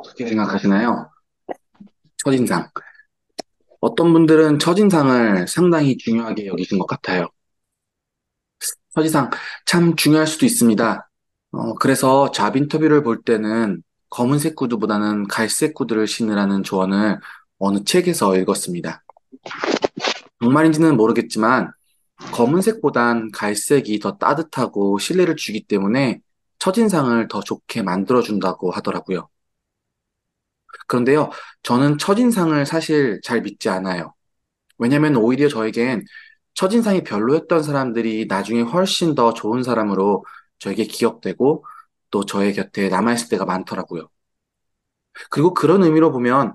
어떻게 생각하시나요? 첫인상. 어떤 분들은 첫인상을 상당히 중요하게 여기신 것 같아요. 첫인상 참 중요할 수도 있습니다. 어, 그래서 잡 인터뷰를 볼 때는 검은색 구두보다는 갈색 구두를 신으라는 조언을 어느 책에서 읽었습니다. 정말인지는 모르겠지만 검은색보단 갈색이 더 따뜻하고 신뢰를 주기 때문에 첫인상을 더 좋게 만들어준다고 하더라고요. 그런데요, 저는 첫인상을 사실 잘 믿지 않아요. 왜냐면 오히려 저에겐 첫인상이 별로였던 사람들이 나중에 훨씬 더 좋은 사람으로 저에게 기억되고 또 저의 곁에 남아있을 때가 많더라고요. 그리고 그런 의미로 보면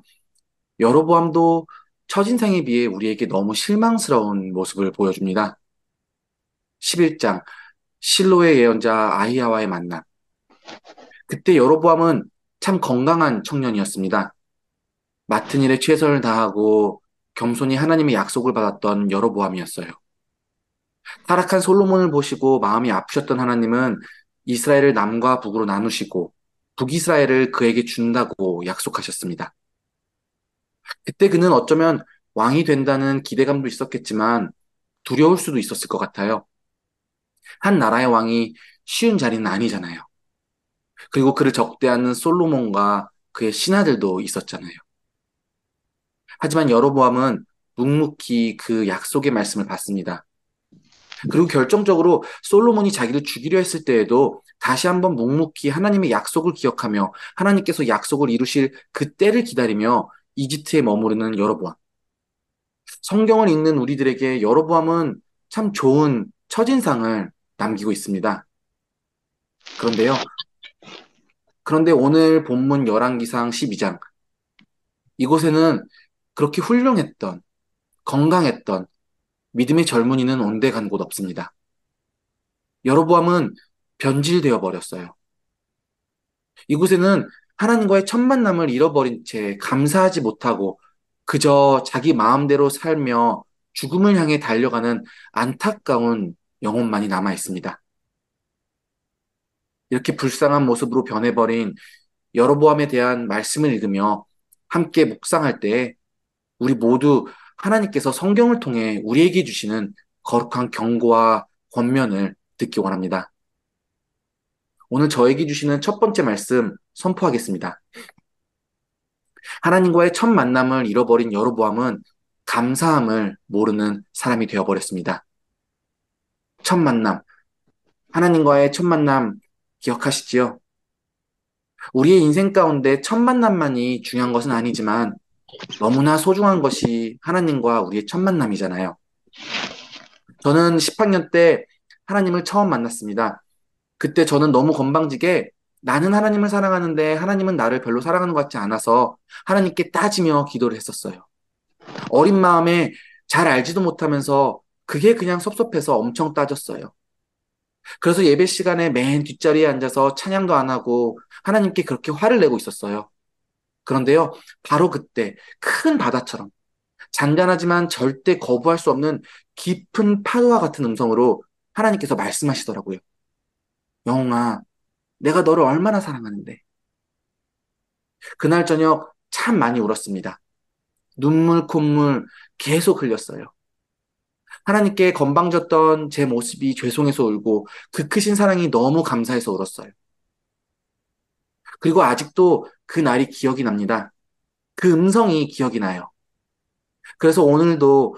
여로보암도 첫인상에 비해 우리에게 너무 실망스러운 모습을 보여줍니다. 11장 실로의 예언자 아히야와의 만남. 그때 여로보암은 참 건강한 청년이었습니다. 맡은 일에 최선을 다하고 겸손히 하나님의 약속을 받았던 여로보암이었어요. 타락한 솔로몬을 보시고 마음이 아프셨던 하나님은 이스라엘을 남과 북으로 나누시고 북이스라엘을 그에게 준다고 약속하셨습니다. 그때 그는 어쩌면 왕이 된다는 기대감도 있었겠지만 두려울 수도 있었을 것 같아요. 한 나라의 왕이 쉬운 자리는 아니잖아요. 그리고 그를 적대하는 솔로몬과 그의 신하들도 있었잖아요. 하지만 여로보암은 묵묵히 그 약속의 말씀을 받습니다. 그리고 결정적으로 솔로몬이 자기를 죽이려 했을 때에도 다시 한번 묵묵히 하나님의 약속을 기억하며 하나님께서 약속을 이루실 그 때를 기다리며 이집트에 머무르는 여로보암. 성경을 읽는 우리들에게 여로보암은 참 좋은 첫인상을 남기고 있습니다. 그런데요. 그런데 오늘 본문 열왕기상 12장 이곳에는 그렇게 훌륭했던 건강했던 믿음의 젊은이는 온데 간 곳 없습니다. 여로보암은 변질되어 버렸어요. 이곳에는 하나님과의 첫 만남을 잃어버린 채 감사하지 못하고 그저 자기 마음대로 살며 죽음을 향해 달려가는 안타까운 영혼만이 남아 있습니다. 이렇게 불쌍한 모습으로 변해버린 여로보암에 대한 말씀을 읽으며 함께 묵상할 때 우리 모두 하나님께서 성경을 통해 우리에게 주시는 거룩한 경고와 권면을 듣기 원합니다. 오늘 저에게 주시는 첫 번째 말씀 선포하겠습니다. 하나님과의 첫 만남을 잃어버린 여로보암은 감사함을 모르는 사람이 되어버렸습니다. 첫 만남, 하나님과의 첫 만남 기억하시지요? 우리의 인생 가운데 첫 만남만이 중요한 것은 아니지만 너무나 소중한 것이 하나님과 우리의 첫 만남이잖아요. 저는 10학년 때 하나님을 처음 만났습니다. 그때 저는 너무 건방지게 나는 하나님을 사랑하는데 하나님은 나를 별로 사랑하는 것 같지 않아서 하나님께 따지며 기도를 했었어요. 어린 마음에 잘 알지도 못하면서 그게 그냥 섭섭해서 엄청 따졌어요. 그래서 예배 시간에 맨 뒷자리에 앉아서 찬양도 안 하고 하나님께 그렇게 화를 내고 있었어요. 그런데요, 바로 그때 큰 바다처럼 잔잔하지만 절대 거부할 수 없는 깊은 파도와 같은 음성으로 하나님께서 말씀하시더라고요. 영웅아, 내가 너를 얼마나 사랑하는데. 그날 저녁 참 많이 울었습니다. 눈물, 콧물 계속 흘렸어요. 하나님께 건방졌던 제 모습이 죄송해서 울고 그 크신 사랑이 너무 감사해서 울었어요. 그리고 아직도 그 날이 기억이 납니다. 그 음성이 기억이 나요. 그래서 오늘도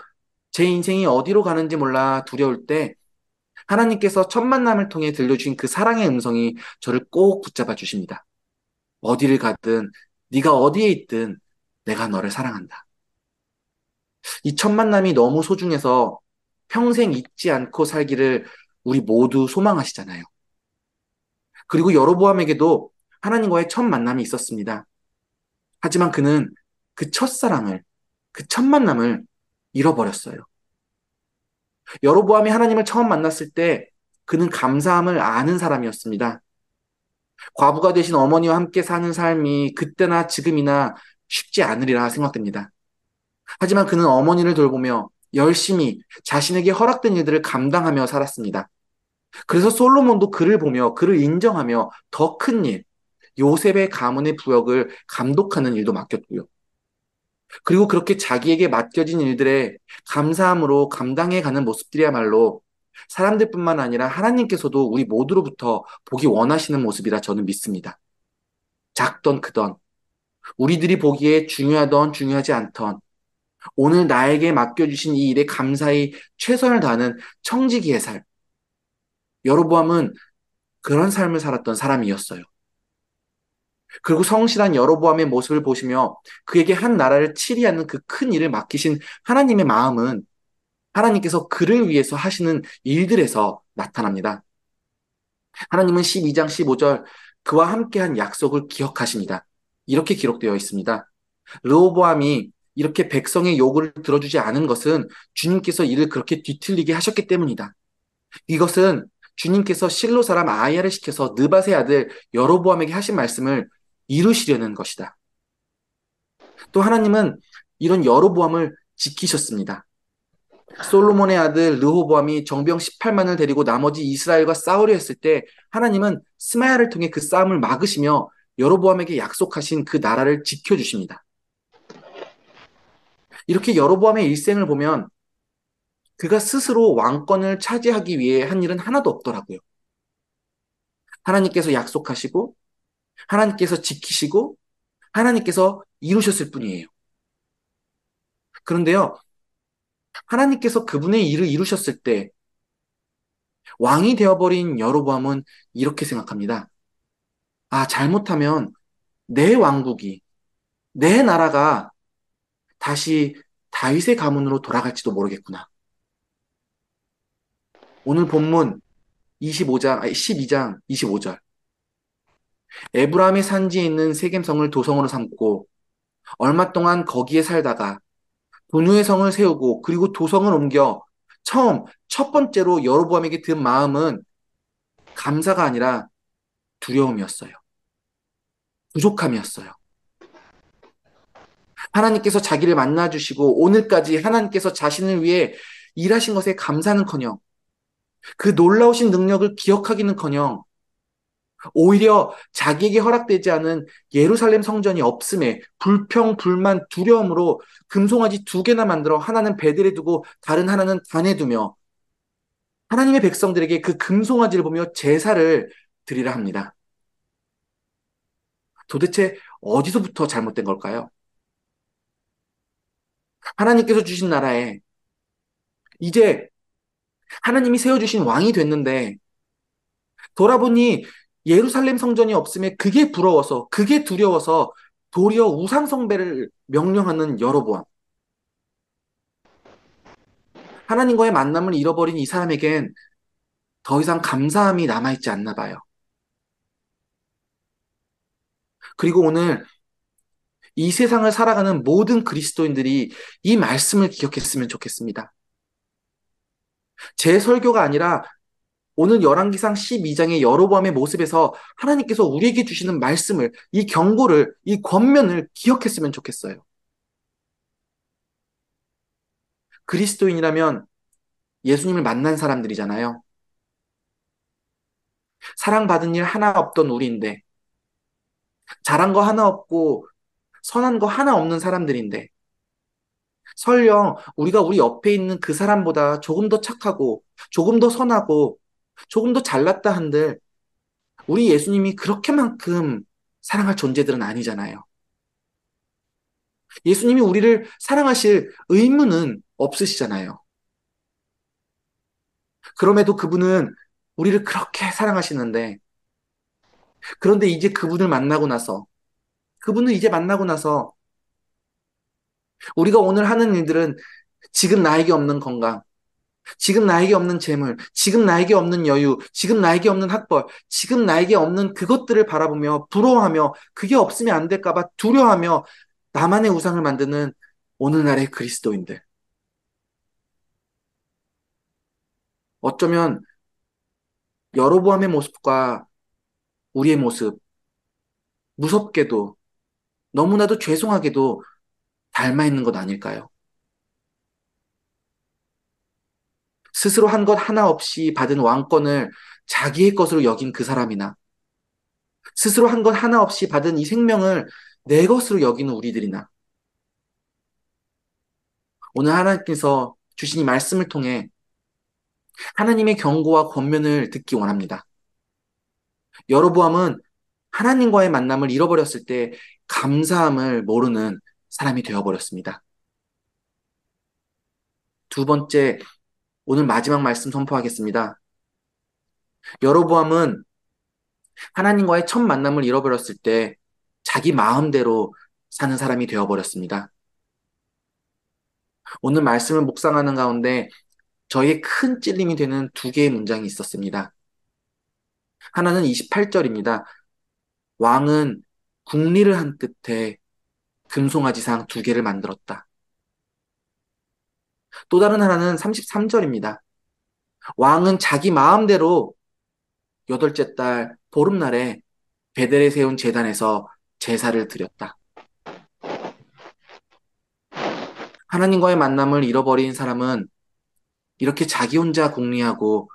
제 인생이 어디로 가는지 몰라 두려울 때 하나님께서 첫 만남을 통해 들려주신 그 사랑의 음성이 저를 꼭 붙잡아 주십니다. 어디를 가든 네가 어디에 있든 내가 너를 사랑한다. 이 첫 만남이 너무 소중해서 평생 잊지 않고 살기를 우리 모두 소망하시잖아요. 그리고 여로보암에게도 하나님과의 첫 만남이 있었습니다. 하지만 그는 그 첫사랑을, 그 첫 만남을 잃어버렸어요. 여로보암이 하나님을 처음 만났을 때 그는 감사함을 아는 사람이었습니다. 과부가 되신 어머니와 함께 사는 삶이 그때나 지금이나 쉽지 않으리라 생각됩니다. 하지만 그는 어머니를 돌보며 열심히 자신에게 허락된 일들을 감당하며 살았습니다. 그래서 솔로몬도 그를 보며 그를 인정하며 더 큰 일, 요셉의 가문의 부역을 감독하는 일도 맡겼고요. 그리고 그렇게 자기에게 맡겨진 일들에 감사함으로 감당해 가는 모습들이야말로 사람들뿐만 아니라 하나님께서도 우리 모두로부터 보기 원하시는 모습이라 저는 믿습니다. 작던 크던 우리들이 보기에 중요하던 중요하지 않던 오늘 나에게 맡겨주신 이 일에 감사히 최선을 다하는 청지기의 삶. 여로보암은 그런 삶을 살았던 사람이었어요. 그리고 성실한 여로보암의 모습을 보시며 그에게 한 나라를 치리하는 그 큰 일을 맡기신 하나님의 마음은 하나님께서 그를 위해서 하시는 일들에서 나타납니다. 하나님은 12장 15절 그와 함께한 약속을 기억하십니다. 이렇게 기록되어 있습니다. 르호보암이 이렇게 백성의 요구를 들어주지 않은 것은 주님께서 이를 그렇게 뒤틀리게 하셨기 때문이다. 이것은 주님께서 실로 사람 아야를 시켜서 느바의 아들 여로보암에게 하신 말씀을 이루시려는 것이다. 또 하나님은 이런 여로보암을 지키셨습니다. 솔로몬의 아들 르호보암이 정병 18만을 데리고 나머지 이스라엘과 싸우려 했을 때 하나님은 스마야를 통해 그 싸움을 막으시며 여로보암에게 약속하신 그 나라를 지켜주십니다. 이렇게 여로보암의 일생을 보면 그가 스스로 왕권을 차지하기 위해 한 일은 하나도 없더라고요. 하나님께서 약속하시고 하나님께서 지키시고 하나님께서 이루셨을 뿐이에요. 그런데요, 하나님께서 그분의 일을 이루셨을 때 왕이 되어버린 여로보암은 이렇게 생각합니다. 아, 잘못하면 내 왕국이, 내 나라가 다시 다윗의 가문으로 돌아갈지도 모르겠구나. 오늘 본문 25장, 12장 25절. 에브라함의 산지에 있는 세겜성을 도성으로 삼고 얼마 동안 거기에 살다가 분유의 성을 세우고 그리고 도성을 옮겨 처음 첫 번째로 여로보암에게 든 마음은 감사가 아니라 두려움이었어요. 부족함이었어요. 하나님께서 자기를 만나주시고 오늘까지 하나님께서 자신을 위해 일하신 것에 감사는커녕 그 놀라우신 능력을 기억하기는커녕 오히려 자기에게 허락되지 않은 예루살렘 성전이 없음에 불평, 불만, 두려움으로 금송아지 두 개나 만들어 하나는 베델에 두고 다른 하나는 단에 두며 하나님의 백성들에게 그 금송아지를 보며 제사를 드리라 합니다. 도대체 어디서부터 잘못된 걸까요? 하나님께서 주신 나라에 이제 하나님이 세워주신 왕이 됐는데 돌아보니 예루살렘 성전이 없음에 그게 부러워서 그게 두려워서 도리어 우상성배를 명령하는 여로보암. 하나님과의 만남을 잃어버린 이 사람에겐 더 이상 감사함이 남아있지 않나 봐요. 그리고 오늘 이 세상을 살아가는 모든 그리스도인들이 이 말씀을 기억했으면 좋겠습니다. 제 설교가 아니라 오늘 열왕기상 12장의 여로보암의 모습에서 하나님께서 우리에게 주시는 말씀을 이 경고를 이 권면을 기억했으면 좋겠어요. 그리스도인이라면 예수님을 만난 사람들이잖아요. 사랑받은 일 하나 없던 우리인데 잘한 거 하나 없고 선한 거 하나 없는 사람들인데 설령 우리가 우리 옆에 있는 그 사람보다 조금 더 착하고 조금 더 선하고 조금 더 잘났다 한들 우리 예수님이 그렇게만큼 사랑할 존재들은 아니잖아요. 예수님이 우리를 사랑하실 의무는 없으시잖아요. 그럼에도 그분은 우리를 그렇게 사랑하시는데, 그런데 이제 그분을 만나고 나서, 그분을 이제 만나고 나서, 우리가 오늘 하는 일들은 지금 나에게 없는 건강, 지금 나에게 없는 재물, 지금 나에게 없는 여유, 지금 나에게 없는 학벌, 지금 나에게 없는 그것들을 바라보며 부러워하며 그게 없으면 안 될까봐 두려워하며 나만의 우상을 만드는 오늘날의 그리스도인들. 어쩌면 여로보암의 모습과 우리의 모습, 무섭게도 너무나도 죄송하게도 닮아 있는 것 아닐까요? 스스로 한 것 하나 없이 받은 왕권을 자기의 것으로 여긴 그 사람이나 스스로 한 것 하나 없이 받은 이 생명을 내 것으로 여기는 우리들이나 오늘 하나님께서 주신 이 말씀을 통해 하나님의 경고와 권면을 듣기 원합니다. 여로보암은 하나님과의 만남을 잃어버렸을 때 감사함을 모르는 사람이 되어버렸습니다. 두 번째, 오늘 마지막 말씀 선포하겠습니다. 여로보암은 하나님과의 첫 만남을 잃어버렸을 때 자기 마음대로 사는 사람이 되어버렸습니다. 오늘 말씀을 묵상하는 가운데 저희의 큰 찔림이 되는 두 개의 문장이 있었습니다. 하나는 28절입니다. 왕은 국리를 한 끝에 금송아지상 두 개를 만들었다. 또 다른 하나는 33절입니다. 왕은 자기 마음대로 여덟째 달 보름날에 베델에 세운 재단에서 제사를 드렸다. 하나님과의 만남을 잃어버린 사람은 이렇게 자기 혼자 공리하고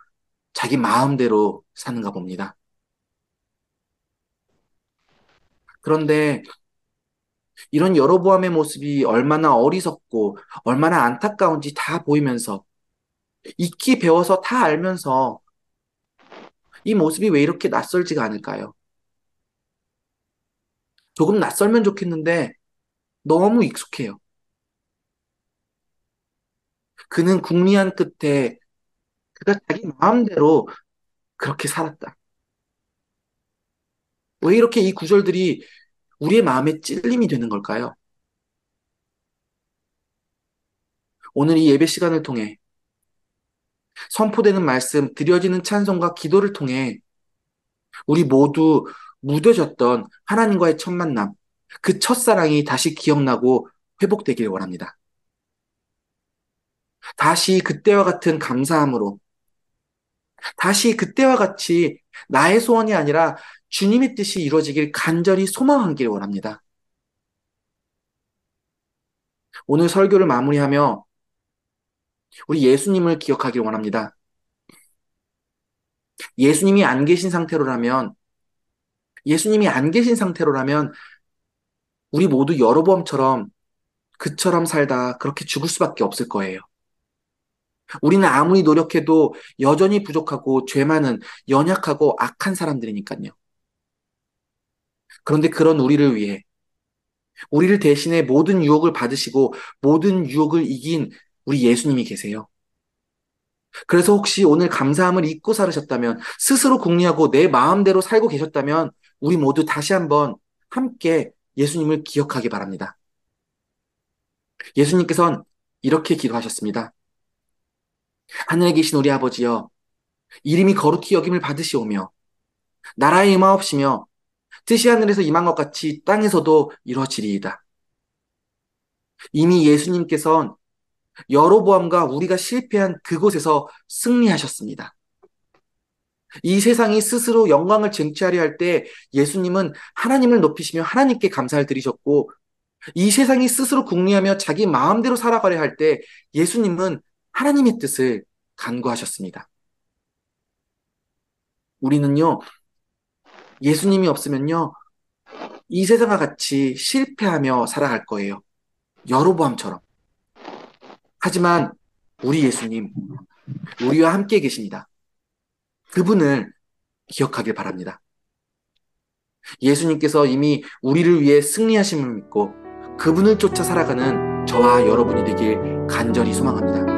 자기 마음대로 사는가 봅니다. 그런데 이런 여로보암의 모습이 얼마나 어리석고 얼마나 안타까운지 다 보이면서 익히 배워서 다 알면서 이 모습이 왜 이렇게 낯설지가 않을까요? 조금 낯설면 좋겠는데 너무 익숙해요. 그는 궁리한 끝에 그가 자기 마음대로 그렇게 살았다. 왜 이렇게 이 구절들이 우리의 마음에 찔림이 되는 걸까요? 오늘 이 예배 시간을 통해 선포되는 말씀, 드려지는 찬송과 기도를 통해 우리 모두 무뎌졌던 하나님과의 첫 만남, 그 첫사랑이 다시 기억나고 회복되길 원합니다. 다시 그때와 같은 감사함으로, 다시 그때와 같이 나의 소원이 아니라 주님의 뜻이 이루어지길 간절히 소망하길 원합니다. 오늘 설교를 마무리하며 우리 예수님을 기억하길 원합니다. 예수님이 안 계신 상태로라면, 예수님이 안 계신 상태로라면, 우리 모두 여로보암처럼 그처럼 살다 그렇게 죽을 수밖에 없을 거예요. 우리는 아무리 노력해도 여전히 부족하고 죄 많은 연약하고 악한 사람들이니까요. 그런데 그런 우리를 위해 우리를 대신해 모든 유혹을 받으시고 모든 유혹을 이긴 우리 예수님이 계세요. 그래서 혹시 오늘 감사함을 잊고 살으셨다면 스스로 궁리하고 내 마음대로 살고 계셨다면 우리 모두 다시 한번 함께 예수님을 기억하기 바랍니다. 예수님께서는 이렇게 기도하셨습니다. 하늘에 계신 우리 아버지여 이름이 거룩히 여김을 받으시오며 나라의 임하옵시며 뜻이 하늘에서 임한 것 같이 땅에서도 이루어지리이다. 이미 예수님께서는 여로보암과 우리가 실패한 그곳에서 승리하셨습니다. 이 세상이 스스로 영광을 쟁취하려 할 때 예수님은 하나님을 높이시며 하나님께 감사를 드리셨고 이 세상이 스스로 궁리하며 자기 마음대로 살아가려 할 때 예수님은 하나님의 뜻을 간구하셨습니다. 우리는요, 예수님이 없으면요, 이 세상과 같이 실패하며 살아갈 거예요. 여로보암처럼. 하지만 우리 예수님, 우리와 함께 계십니다. 그분을 기억하길 바랍니다. 예수님께서 이미 우리를 위해 승리하심을 믿고 그분을 쫓아 살아가는 저와 여러분이 되길 간절히 소망합니다.